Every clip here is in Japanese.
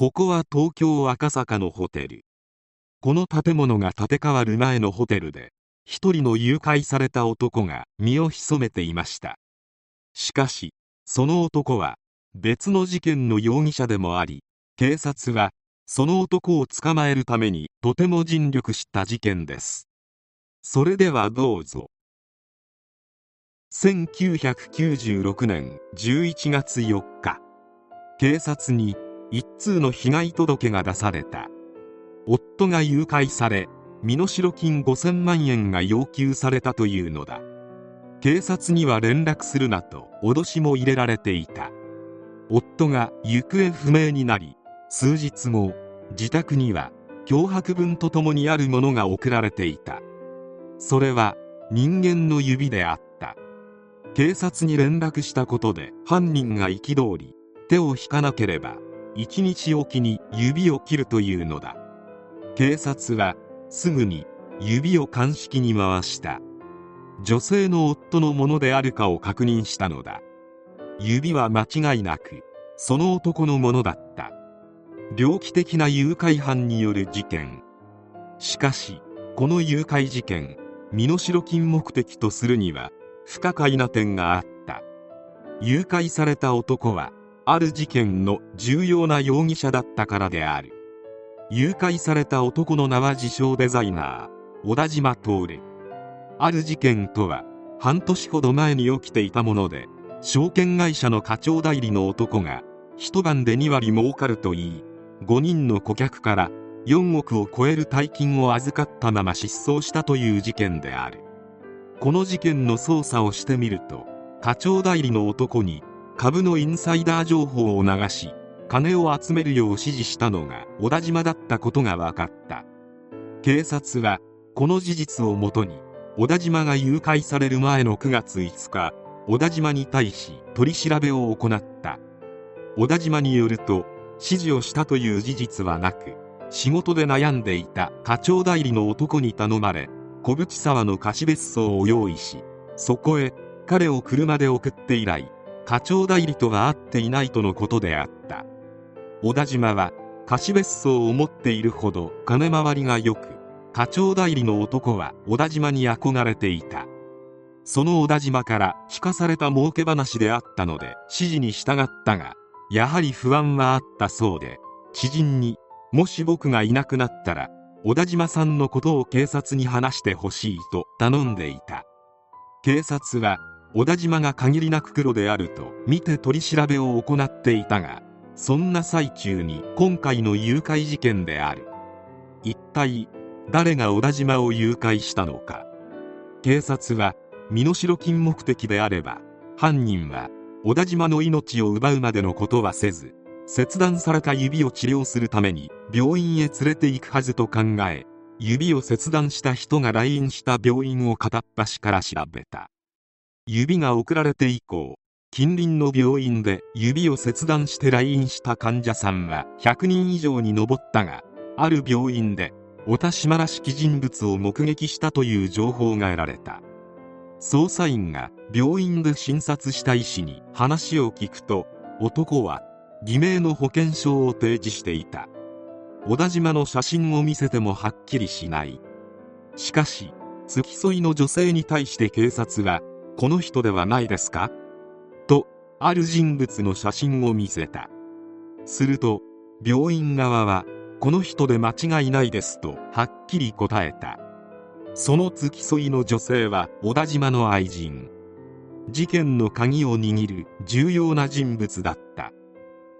ここは東京赤坂のホテル。この建物が建て替わる前のホテルで一人の誘拐された男が身を潜めていました。しかしその男は別の事件の容疑者でもあり警察はその男を捕まえるためにとても尽力した事件です。それではどうぞ。1996年11月4日警察に一通の被害届が出された。夫が誘拐され身代金5000万円が要求されたというのだ。警察には連絡するなと脅しも入れられていた。夫が行方不明になり数日後自宅には脅迫文とともにあるものが送られていた。それは人間の指であった。警察に連絡したことで犯人が憤り手を引かなければ一日おきに指を切るというのだ。警察はすぐに指を鑑識に回した。女性の夫のものであるかを確認したのだ。指は間違いなくその男のものだった。猟奇的な誘拐犯による事件。しかしこの誘拐事件身代金目的とするには不可解な点があった。誘拐された男はある事件の重要な容疑者だったからである。誘拐された男の名は自称デザイナー小田島徹。ある事件とは半年ほど前に起きていたもので証券会社の課長代理の男が一晩で2割儲かるといい5人の顧客から4億を超える大金を預かったまま失踪したという事件である。この事件の捜査をしてみると課長代理の男に株のインサイダー情報を流し金を集めるよう指示したのが小田島だったことが分かった。警察はこの事実をもとに小田島が誘拐される前の9月5日小田島に対し取り調べを行った。小田島によると指示をしたという事実はなく仕事で悩んでいた課長代理の男に頼まれ小淵沢の貸別荘を用意しそこへ彼を車で送って以来課長代理とは会っていないとのことであった。小田島は貸別荘を持っているほど金回りが良く課長代理の男は小田島に憧れていた。その小田島から聞かされた儲け話であったので指示に従ったがやはり不安はあったそうで知人にもし僕がいなくなったら小田島さんのことを警察に話してほしいと頼んでいた。警察は小田島が限りなく黒であると見て取り調べを行っていたがそんな最中に今回の誘拐事件である。一体誰が小田島を誘拐したのか。警察は身代金目的であれば犯人は小田島の命を奪うまでのことはせず切断された指を治療するために病院へ連れて行くはずと考え指を切断した人が来院した病院を片っ端から調べた。指が送られて以降近隣の病院で指を切断して来院した患者さんは100人以上に上ったがある病院で小田島らしき人物を目撃したという情報が得られた。捜査員が病院で診察した医師に話を聞くと男は偽名の保険証を提示していた。小田島の写真を見せてもはっきりしない。しかし付き添いの女性に対して警察はこの人ではないですか？とある人物の写真を見せた。すると病院側はこの人で間違いないですとはっきり答えた。その付き添いの女性は小田島の愛人。事件の鍵を握る重要な人物だった。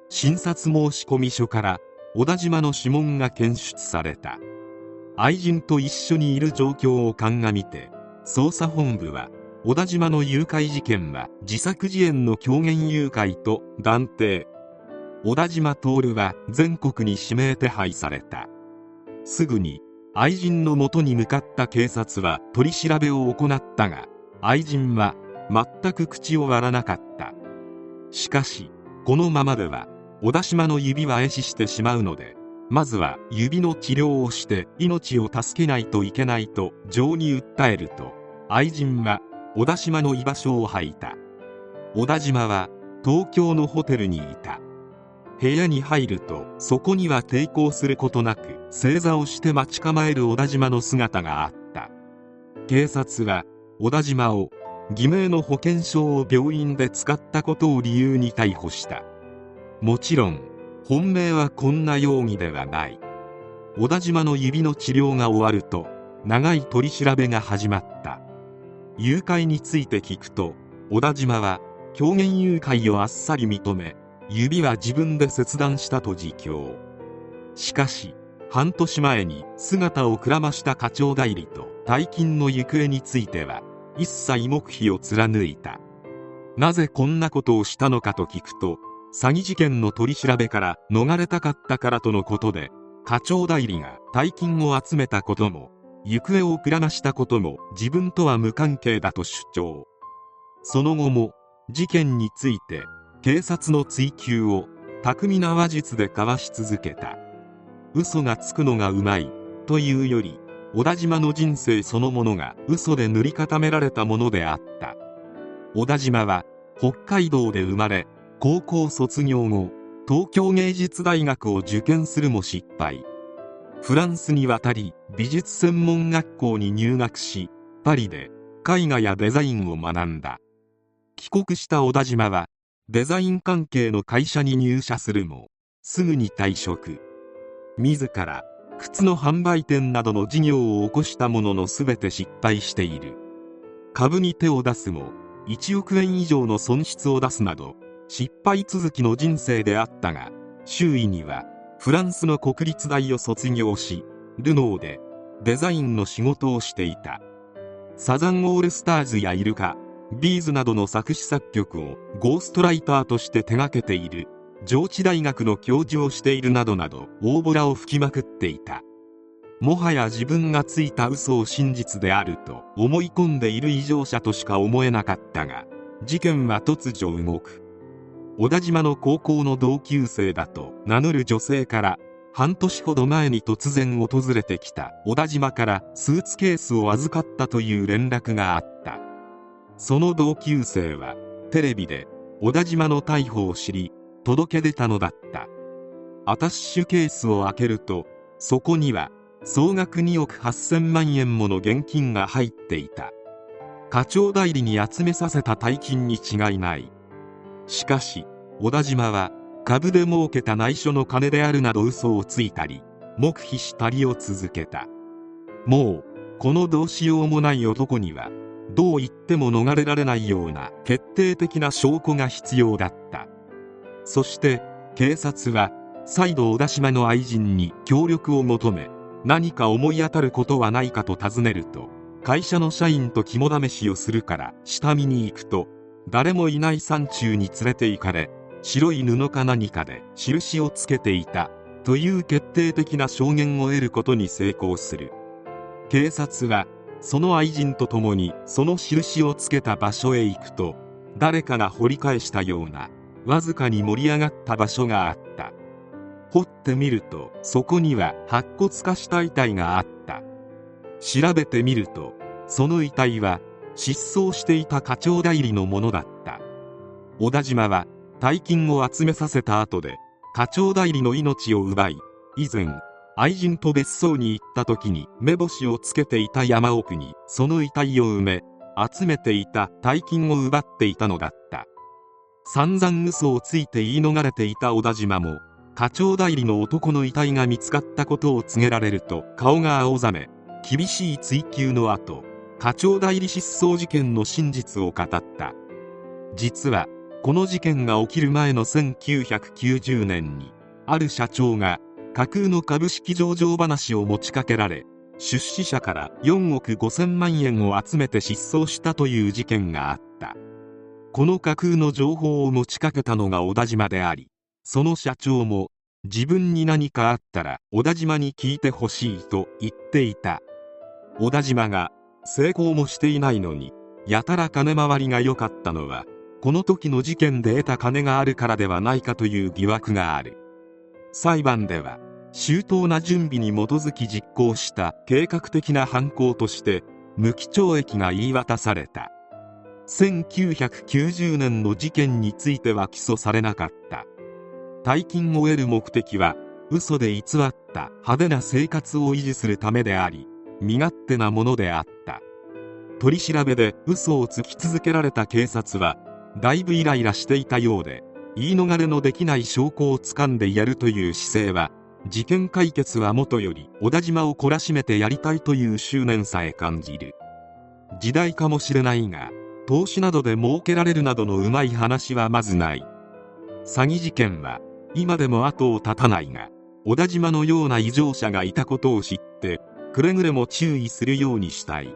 診察申込書から小田島の指紋が検出された。愛人と一緒にいる状況を鑑みて捜査本部は小田島の誘拐事件は自作自演の狂言誘拐と断定。小田島徹は全国に指名手配された。すぐに愛人のもとに向かった警察は取り調べを行ったが愛人は全く口を割らなかった。しかしこのままでは小田島の指は壊死してしまうのでまずは指の治療をして命を助けないといけないと情に訴えると愛人は小田島の居場所を吐いた。小田島は東京のホテルにいた。部屋に入るとそこには抵抗することなく正座をして待ち構える小田島の姿があった。警察は小田島を偽名の保険証を病院で使ったことを理由に逮捕した。もちろん本命はこんな容疑ではない。小田島の指の治療が終わると長い取り調べが始まった。誘拐について聞くと小田島は狂言誘拐をあっさり認め指は自分で切断したと自供。しかし半年前に姿をくらました課長代理と大金の行方については一切黙秘を貫いた。なぜこんなことをしたのかと聞くと詐欺事件の取り調べから逃れたかったからとのことで課長代理が大金を集めたことも行方をくらましたことも自分とは無関係だと主張。その後も事件について警察の追及を巧みな話術で交わし続けた。嘘がつくのがうまいというより小田島の人生そのものが嘘で塗り固められたものであった。小田島は北海道で生まれ高校卒業後東京芸術大学を受験するも失敗。フランスに渡り美術専門学校に入学しパリで絵画やデザインを学んだ。帰国した小田島はデザイン関係の会社に入社するもすぐに退職。自ら靴の販売店などの事業を起こしたものの全て失敗している。株に手を出すも1億円以上の損失を出すなど失敗続きの人生であったが周囲にはフランスの国立大を卒業しルノーでデザインの仕事をしていた。サザンオールスターズやイルカビーズなどの作詞作曲をゴーストライターとして手掛けている上智大学の教授をしているなどなど大ボラを吹きまくっていた。もはや自分がついた嘘を真実であると思い込んでいる異常者としか思えなかったが事件は突如動く。小田島の高校の同級生だと名乗る女性から半年ほど前に突然訪れてきた小田島からスーツケースを預かったという連絡があった。その同級生はテレビで小田島の逮捕を知り届け出たのだった。アタッシュケースを開けるとそこには総額2億8000万円もの現金が入っていた。課長代理に集めさせた大金に違いない。しかし小田島は株で儲けた内緒の金であるなど嘘をついたり黙秘したりを続けた。もうこのどうしようもない男にはどう言っても逃れられないような決定的な証拠が必要だった。そして警察は再度小田島の愛人に協力を求め何か思い当たることはないかと尋ねると会社の社員と肝試しをするから下見に行くと誰もいない山中に連れて行かれ白い布か何かで印をつけていたという決定的な証言を得ることに成功する。警察はその愛人と共にその印をつけた場所へ行くと誰かが掘り返したようなわずかに盛り上がった場所があった。掘ってみるとそこには白骨化した遺体があった。調べてみるとその遺体は失踪していた課長代理のものだった。小田島は大金を集めさせた後で課長代理の命を奪い以前愛人と別荘に行った時に目星をつけていた山奥にその遺体を埋め集めていた大金を奪っていたのだった。散々嘘をついて言い逃れていた小田島も課長代理の男の遺体が見つかったことを告げられると顔が青ざめ厳しい追及の後課長代理失踪事件の真実を語った。実はこの事件が起きる前の1990年にある社長が架空の株式上場話を持ちかけられ出資者から4億5000万円を集めて失踪したという事件があった。この架空の情報を持ちかけたのが小田島でありその社長も自分に何かあったら小田島に聞いてほしいと言っていた。小田島が成功もしていないのにやたら金回りが良かったのはこの時の事件で得た金があるからではないかという疑惑がある。裁判では周到な準備に基づき実行した計画的な犯行として無期懲役が言い渡された。1990年の事件については起訴されなかった。大金を得る目的は嘘で偽った派手な生活を維持するためであり身勝手なものであった。取り調べで嘘をつき続けられた警察はだいぶイライラしていたようで言い逃れのできない証拠をつかんでやるという姿勢は事件解決はもとより小田島を懲らしめてやりたいという執念さえ感じる。時代かもしれないが投資などで儲けられるなどのうまい話はまずない。詐欺事件は今でも後を絶たないが小田島のような異常者がいたことを知ってくれぐれも注意するようにしたい。